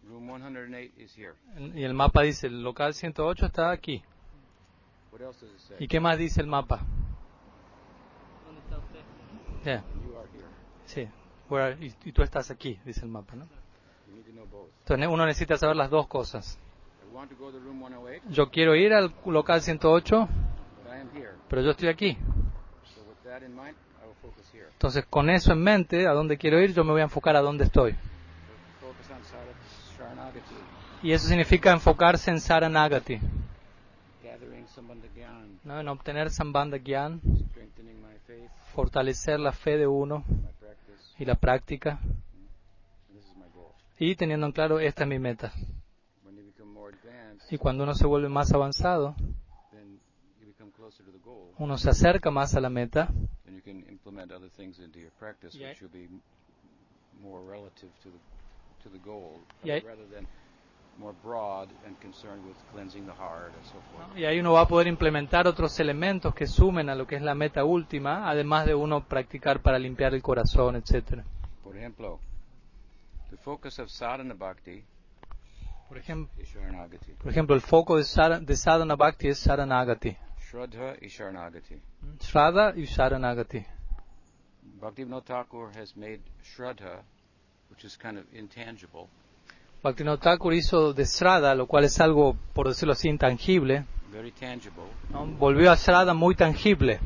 room 108 is here. y el mapa dice, el local 108 está aquí. What else does it say? ¿Y qué más dice el mapa? ¿Dónde está usted? Yeah, You are here. sí. Where are- y, y tú estás aquí, dice el mapa, ¿no? You need to know both. Entonces uno necesita saber las dos cosas. I want to go to room 108, Yo quiero ir al local 108, but I am here. pero yo estoy aquí. So with that in mind, I will focus here. Entonces, con eso en mente, a dónde quiero ir, yo me voy a enfocar a dónde estoy. Y eso significa enfocarse en Saranagati, ¿no? en obtener Sambandha Gyan, fortalecer la fe de uno y la práctica, y teniendo en claro, esta es mi meta. Y cuando uno se vuelve más avanzado, uno se acerca más a la meta, implement other things into your practice, Yeah. which will be more relative to the to the goal, Yeah. rather than more broad and concerned with cleansing the heart and so forth. y ahí uno va a poder implementar otros elementos que sumen a lo que es la meta última, además de uno practicar para limpiar el corazón, etcétera. Por ejemplo, the focus of sadhana bhakti Por ejemplo, Sharanagati. por ejemplo, el foco de, Sadhana Bhakti es Saranagati. Shraddha is Sharanagati. Shraddha y Saranagati. Bhaktivinoda Thakur has made Shraddha, which is kind of intangible, Bhaktivinoda Thakur hizo de Shraddha, lo cual es algo, por decirlo así, intangible, very tangible, ¿no? volvió a Shraddha muy tangible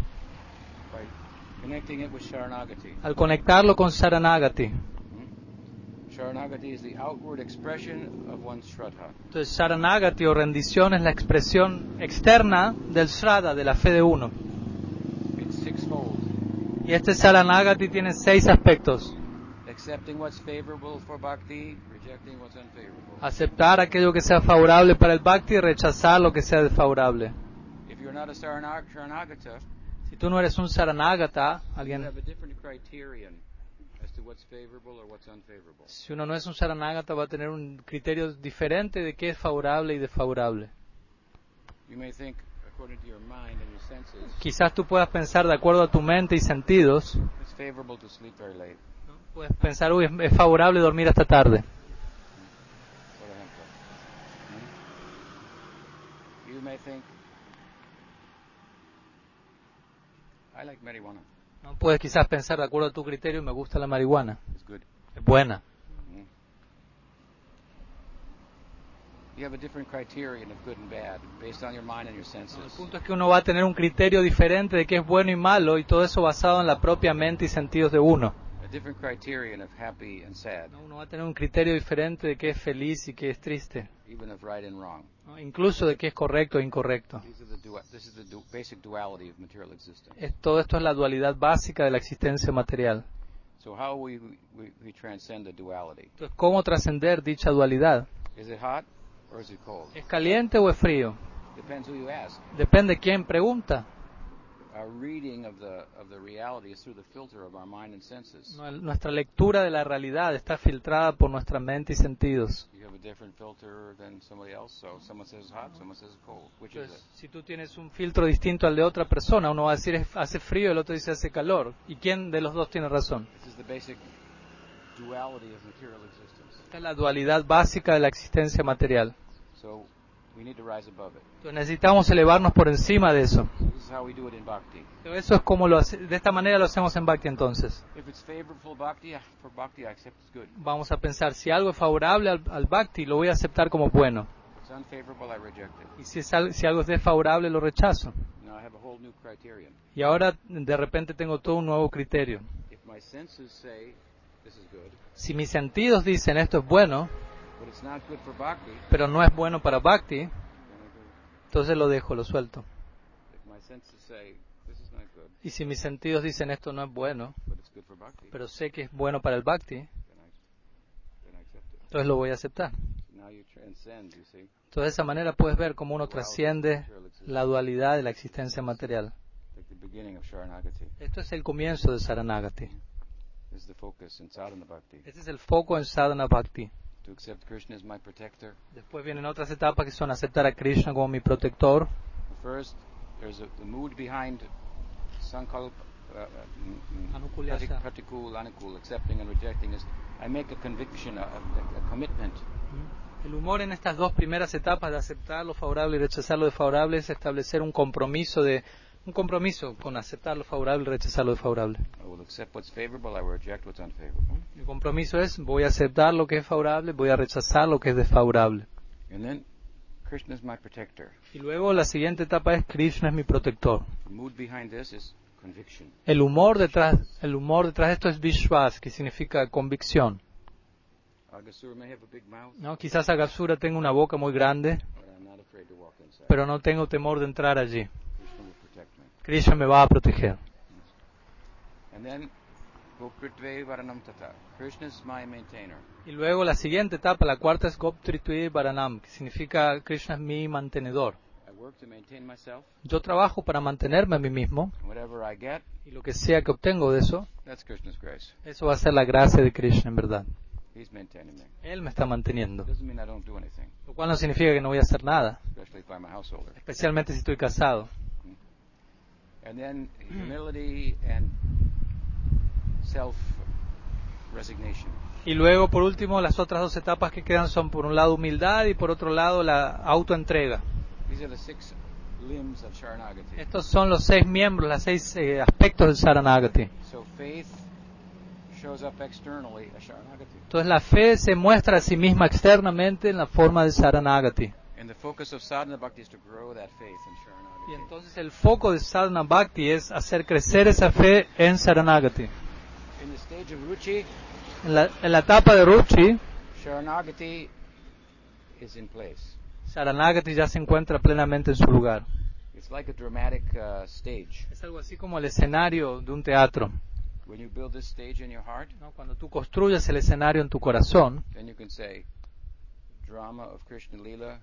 by connecting it with Sharanagati. al conectarlo con Saranagati. Sharanagati is the outward expression of one's Shraddha. Entonces, Saranagati o rendición es la expresión externa del Shraddha, de la fe de uno. Y este Saranagati tiene seis aspectos. Accepting what's favorable for bhakti, rejecting what's unfavorable. Aceptar aquello que sea favorable para el Bhakti y rechazar lo que sea desfavorable. If you're not a Saranag- Sharanagata, Si tú no eres un Saranagata, alguien, have a different criterion as to what's favorable or what's unfavorable. si uno no es un Saranagata va a tener un criterio diferente de qué es favorable y desfavorable. You may think, Quizás tú puedas pensar de acuerdo a tu mente y sentidos, late, puedes pensar, uy, es, favorable dormir hasta tarde. marijuana. ¿no? Puedes quizás pensar de acuerdo a tu criterio, me gusta la marihuana, es buena. Hmm? You have a different criterion of good and bad based on your mind and your El senses. punto es que uno va a tener un criterio diferente de qué es bueno y malo y todo eso basado en la propia mente y sentidos de uno. A different criterion of happy and sad, ¿no? Uno va a tener un criterio diferente de qué es feliz y qué es triste, even of right and wrong. ¿no? incluso de qué es correcto e incorrecto. These are the dua- this is the du- basic duality of material existence. Es- todo esto es la dualidad básica de la existencia material. So how we, we, we transcend the duality? Entonces, ¿cómo trascender dicha dualidad? Is it hot ¿Es caliente o es frío? Depende quién pregunta. Nuestra lectura de la realidad está filtrada por nuestra mente y sentidos. Entonces, si tú tienes un filtro distinto al de otra persona, uno va a decir "Es- hace frío, el otro dice hace calor. ¿Y quién de los dos tiene razón? Esta es la dualidad básica de la existencia material. So we need to rise above it. Entonces necesitamos elevarnos por encima de eso. So this is how we do it in bhakti. Pero Eso es como lo hace- de esta manera lo hacemos en Bhakti entonces. If it's favorable for bhakti, for bhakti I accept it's good. Vamos a pensar, si algo es favorable al, al Bhakti, lo voy a aceptar como bueno. If it's unfavorable, I reject it. Y si, es si algo es desfavorable, lo rechazo. Now I have a whole new criterion. Y ahora de repente tengo todo un nuevo criterio. Si mis sentidos dicen esto es bueno, pero no es bueno para Bhakti, entonces lo dejo, lo suelto. Y si mis sentidos dicen esto no es bueno, pero sé que es bueno para el bhakti, entonces lo voy a aceptar. Entonces de esa manera puedes ver cómo uno trasciende la dualidad de la existencia material. Esto es el comienzo de Saranagati. This is the focus in sadhana bhakti. Este es el foco en sadhana bhakti. To accept Krishna as my protector. Después vienen otras etapas que son aceptar a Krishna como mi protector. First, there's a, the mood behind sankalp, uh, uh, mm, mm, pratikul, anukul, accepting and rejecting is I make a conviction, a, a, a commitment. El humor en estas dos primeras etapas de aceptar lo favorable y rechazar lo desfavorable es establecer un compromiso de un compromiso con aceptar lo favorable y rechazar lo desfavorable. I will accept what's favorable, I will reject what's unfavorable. El compromiso es voy a aceptar lo que es favorable, voy a rechazar lo que es desfavorable. And then, Krishna is my protector. Y luego la siguiente etapa es Krishna es mi protector. The mood behind this is conviction. El humor detrás, el humor detrás de esto es Vishwas, que significa convicción. Agasura may have a big mouth, ¿no? Quizás Agasura tenga una boca muy grande, but I'm not afraid to walk inside. pero no tengo temor de entrar allí. Krishna will protect me. Krishna me va a proteger. And then, Gopritve Varanam Tata. Krishna is my maintainer. Y luego la siguiente etapa, la cuarta es Goptritui Varanam, que significa Krishna es mi mantenedor. I work to maintain myself. Yo trabajo para mantenerme a mí mismo and Whatever I get, y lo que sea que obtengo de eso, eso va a ser la gracia de Krishna en verdad. Él me está manteniendo. Doesn't mean I don't do anything, Lo cual no significa que no voy a hacer nada, especialmente si estoy casado. And then humility and self resignation. Y luego, por último, las otras dos etapas que quedan son, por un lado, humildad y por otro lado, la autoentrega. These are the six limbs of Sharanagati. Estos son los seis miembros, los seis eh, aspectos del Saranagati. So faith shows up externally as Sharanagati. Entonces la fe se muestra a sí misma externamente en la forma de Saranagati. And the focus of sadhana bhakti is to grow that faith in Y entonces el foco de Sadhana Bhakti es hacer crecer esa fe en Saranagati. In the stage of ruchi, En la, en la etapa de Ruchi, Sharanagati is in place. Saranagati ya se encuentra plenamente en su lugar. It's like a dramatic uh, stage. Es algo así como el escenario de un teatro. When you build this stage in your heart, ¿no? Cuando tú construyes el escenario en tu corazón, then you can say, drama of Krishna Lila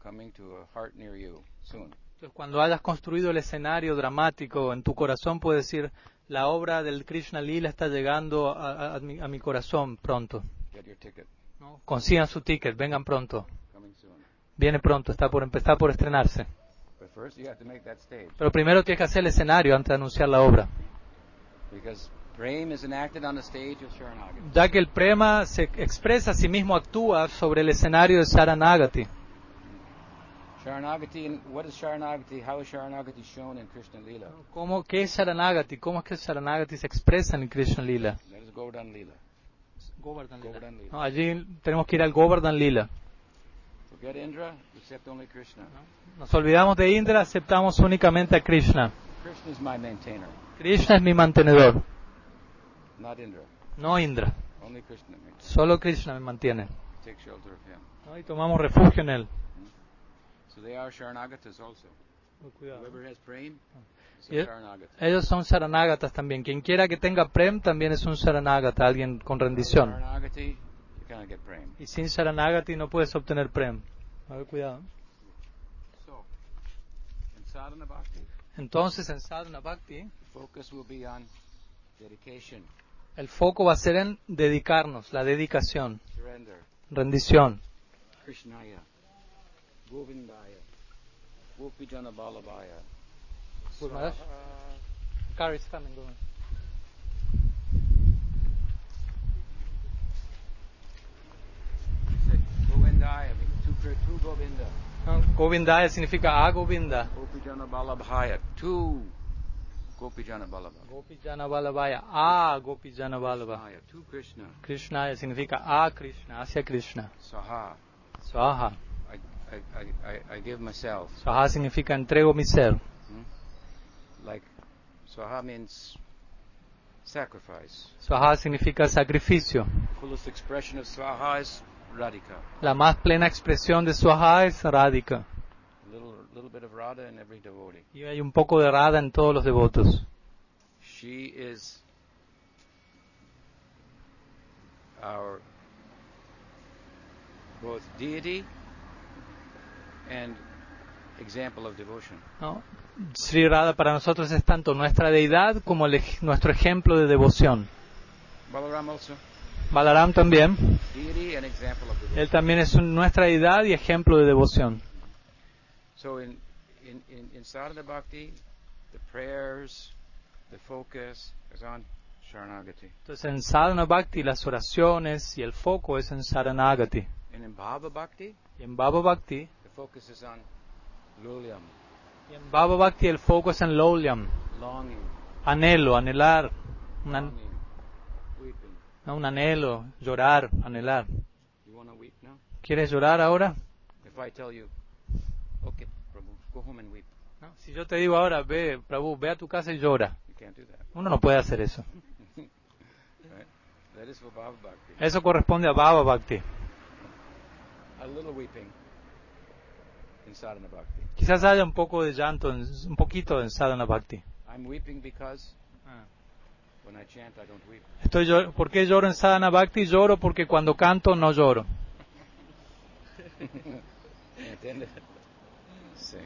coming to a heart near you soon. Entonces cuando hayas construido el escenario dramático en tu corazón, puedes decir, la obra del Krishna Lila está llegando a, a- a mi, a mi corazón pronto. Get your ticket. ¿no? Consigan su ticket, vengan pronto. Viene pronto, está por empezar por estrenarse. Pero primero tienes que hacer el escenario antes de anunciar la obra. Sharanagati. Ya que el prema se expresa a sí mismo, actúa sobre el escenario de Saranagati. Sharanagati, what is Sharanagati? How is Sharanagati shown in Krishna Lila? ¿Cómo, ¿Qué es Saranagati? ¿Cómo es que Saranagati se expresa en Krishna Lila? That is Govardhan Lila. Govardhan Govardhan Lila. No, allí tenemos que ir al Govardhan Lila. Forget Indra, accept only Krishna. Nos olvidamos de Indra, aceptamos únicamente a Krishna. Krishna is my maintainer, Krishna es mi mantenedor, not Indra. no Indra. Only Krishna makes Solo Krishna me mantiene. take shelter of him. ¿no? Y tomamos refugio en él. They are Sharanagatas also. Whoever has Prem is a Yeah. Sharanagata. Ellos son Saranagatas también. Quien quiera que tenga Prem también es un Saranagata, alguien con rendición. Sharanagati, you cannot get Prem. Y sin Saranagati no puedes obtener Prem. A ver, cuidado. So, in sadhana bhakti, Entonces en Sadhana Bhakti the focus will be on dedication, el foco va a ser en dedicarnos, la dedicación, surrender, rendición. Krishnaya, गोविंदाय गोपी जन बालबाय गोविंदाय सिग्निफिका आ गोविंद गोपी जन बालभाय टू गोपी जन बालभा गोपी जन बालभाय आ गोपी जन बालभाय टू कृष्ण कृष्णाय सिग्निफिका आ कृष्ण अस कृष्ण स्वाहा स्वाहा I, I, I, give myself. Swaha significa entrego mi ser. Like, Swaha means sacrifice. Swaha significa sacrificio. Fullest expression of Swaha is Radhika. La más plena expresión de Swaha es Radhika. A little little bit of Radha in every devotee. Y hay un poco de Radha en todos los devotos. She is our both deity and example of devotion. ¿no? Sri Radha para nosotros es tanto nuestra deidad como el nuestro ejemplo de devoción. Balaram also, Balaram también. deity and example of devotion. Él también es un- nuestra deidad y ejemplo de devoción. So in, in, in, in sadhana bhakti, the prayers, the focus is on Sharanagati. Entonces en Sadhana Bhakti las oraciones y el foco es en Saranagati. And in Bhava Bhakti, Y en Bhava Bhakti, the focus is on Lulyam, y en Bhava Bhakti el foco es en Lolyam, longing, anhelo, anhelar, un, an- no, un anhelo, llorar, anhelar. You want to weep now? ¿Quieres llorar ahora? If I tell you, okay, Prabhu, go home and weep, No, Si yo te digo ahora, ve, Prabhu, ve a tu casa y llora. you can't do that. Uno no puede hacer eso. Eso corresponde a Bhava Bhakti. A little weeping in sadhana bhakti. Quizás haya un poco de llanto, un poquito en Sadhana Bhakti. I'm weeping because when I chant, I don't weep. Estoy llor- ¿Por qué lloro en Sadhana Bhakti? Lloro porque cuando canto no lloro. ¿Entiendes? Sí.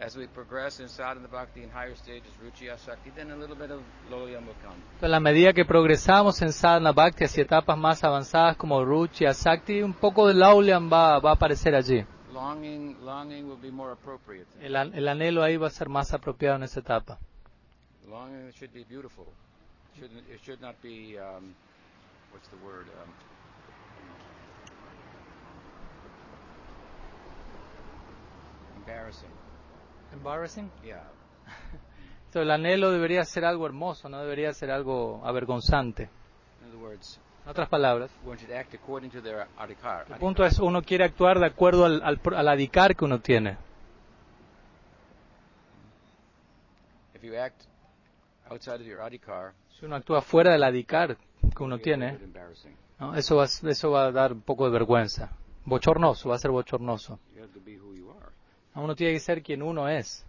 As we progress in sadhana bhakti in higher stages, ruchi asakti, then a little bit of loyam will come. Entonces, a la medida que progresamos en Sadhana Bhakti hacia etapas más avanzadas como Ruchi, Asakti, un poco de Lauliam va, va a aparecer allí. Longing, longing will be more appropriate. El, an- el anhelo ahí va a ser más apropiado en esa etapa. Longing should be beautiful. Shouldn't, it should not be, um, what's the word? Um, embarrassing. Embarrassing. Yeah. Entonces, el anhelo debería ser algo hermoso, no debería ser algo avergonzante. In other words, En otras palabras, adhikar. el punto es uno quiere actuar de acuerdo al, al, al adicar que uno tiene. Adhikar, Si uno actúa fuera del adicar que uno tiene. ¿no? eso, va, eso va a dar un poco de vergüenza. Bochornoso, va a ser bochornoso. Uno tiene que ser quien uno es.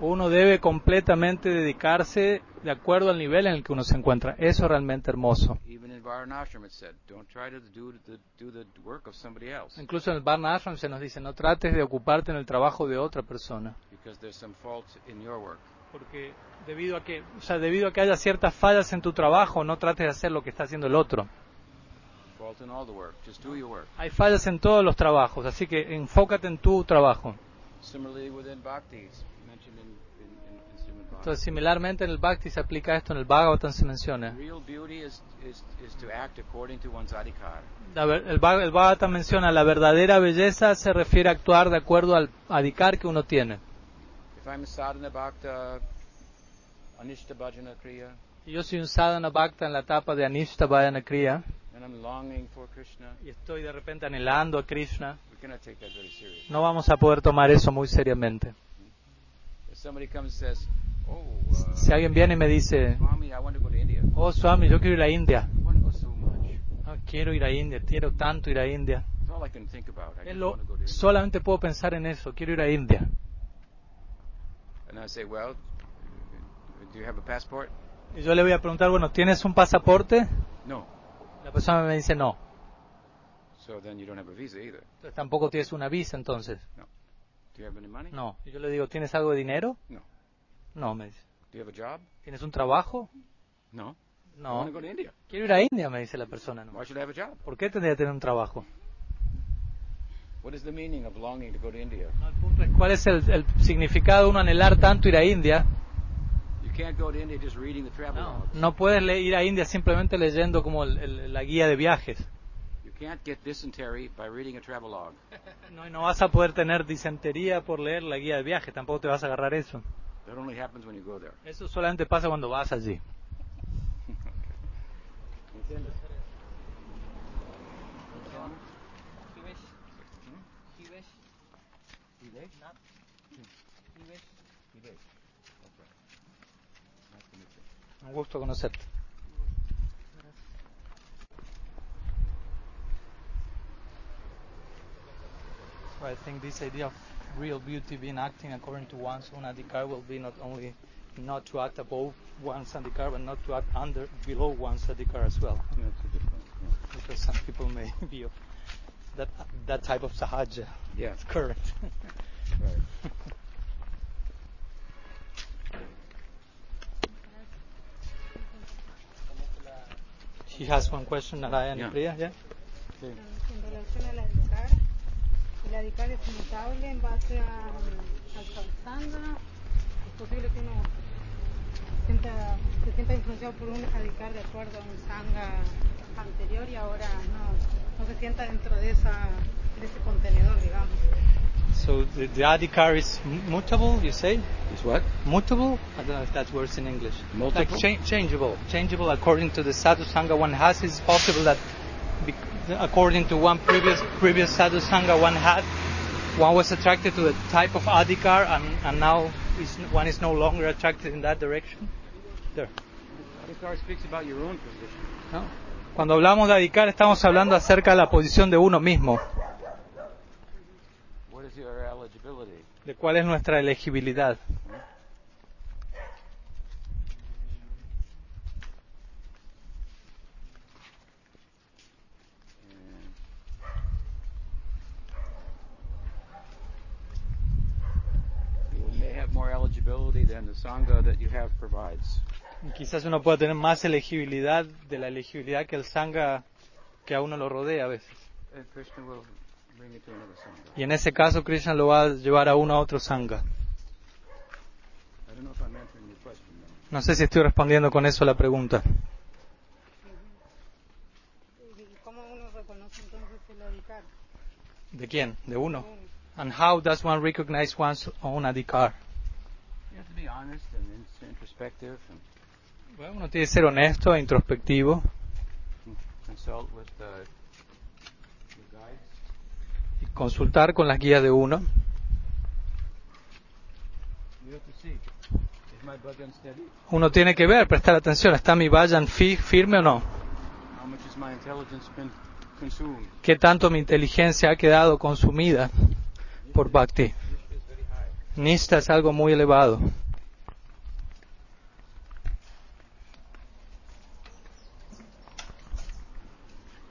Uno debe completamente dedicarse de acuerdo al nivel en el que uno se encuentra. Eso es realmente hermoso. Even in Varanashram it said, don't try to do the, do the work of somebody else Incluso en el Varna Ashram se nos dice, no trates de ocuparte en el trabajo de otra persona. because there's some fault in your work. Porque debido a que, o sea, debido a que haya ciertas fallas en tu trabajo, no trates de hacer lo que está haciendo el otro. Hay fallas en todos los trabajos, así que enfócate en tu trabajo. Entonces, similarmente en el Bhakti se aplica esto, en el Bhagavatam se menciona. Adhikar. La el, Bhag- el Bhagavatam menciona la verdadera belleza se refiere a actuar de acuerdo al adikar que uno tiene. Bhajana Si yo soy un sadhana bhakta en la etapa de Anishta Vayana Kriya and I'm longing for Krishna, y estoy de repente anhelando a Krishna, we cannot take that very seriously. no vamos a poder tomar eso muy seriamente. If somebody comes and says, oh, uh, Si alguien viene y me dice, Swami, I want to go to India. oh Swami, yo quiero ir a India, I want to go so much. Ah, quiero ir a India, quiero tanto ir a India. That's all I can think about. I Es just lo- want to go to India. solamente puedo pensar en eso, quiero ir a India. And I say, well, do you have a passport? Y yo le voy a preguntar, bueno, ¿tienes un pasaporte? No. La persona me dice no. So then you don't have a visa either. Entonces, tampoco tienes una visa entonces. Do you have any money? No. Y yo le digo, ¿tienes algo de dinero? No. No, me dice. Do you have a job? ¿Tienes un trabajo? No. I No. want to go to India. Quiero ir a India, me dice la persona. No. Why should I have a job? ¿Por qué tendría que tener un trabajo? What is the meaning of longing to go to India? No, el punto es, ¿Cuál es el, el significado de uno anhelar tanto ir a India? No, puedes ir a India simplemente leyendo como el- el- la guía de viajes. You can't get dysentery by reading a travel log. No, no vas a poder tener disentería por leer la guía de viajes, tampoco te vas a agarrar eso. That only happens when you go there. Eso solamente pasa cuando vas allí. ¿Entiendes? gusto conocerte. So I think this idea of real beauty being acting according to one's own adhikar will be not only not to act above one's adhikar, but not to act under below one's adhikar as well. Yeah, yeah. Because some people may be of that that type of sahaja. Yeah, it's correct. right. He has one question, Narayan Yeah. Priya, yeah? en relación a la DICAR. La DICAR es mutable en base a, al satsanga. Es posible que uno sienta, se sienta influenciado por un adicar de acuerdo a un sanga anterior y ahora no, no se sienta dentro de, esa, de ese contenedor, digamos. So the, the adhikar is mutable, you say? Is what? Mutable? I don't know if that works in English. Multiple? Like cha- changeable. Changeable according to the sadhu sangha one has. It's possible that bec according to one previous previous sadhu sangha one had, one was attracted to a type of adhikar and, and now is, one is no longer attracted in that direction. There. Adhikar speaks about your own position. ¿no? Cuando hablamos de adhikar estamos hablando acerca de la posición de uno mismo, de cuál es nuestra elegibilidad. Quizás uno pueda tener más elegibilidad de la elegibilidad que el sangha que a uno lo rodea a veces. Y en ese caso Krishna lo va a llevar a uno a otro sangha. No sé si estoy respondiendo con eso a la pregunta. ¿Y cómo uno reconoce entonces el adicar? ¿De quién? ¿De uno? And how does one recognize one's own adhikar? Bueno, uno tiene que ser honesto e introspectivo consult with y consultar con las guías de uno. Uno tiene que ver, prestar atención, ¿está mi fi- firme o no? ¿Qué tanto mi inteligencia ha quedado consumida por bhakti? Nista es algo muy elevado.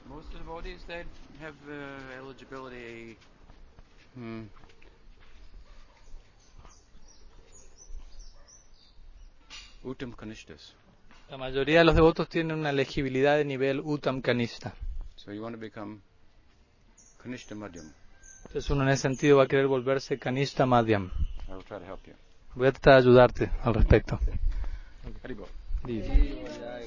Most of the devotees that have uh, eligibility. Hmm. Uttam Kanishtas. La mayoría de los devotos tienen una elegibilidad de nivel Uttam Kanista. So you want to become Kanishta Madhyam. Entonces uno en ese sentido va a querer volverse Kanista Madhyam. I will try to help you. Voy a tratar de ayudarte al respecto. Ya,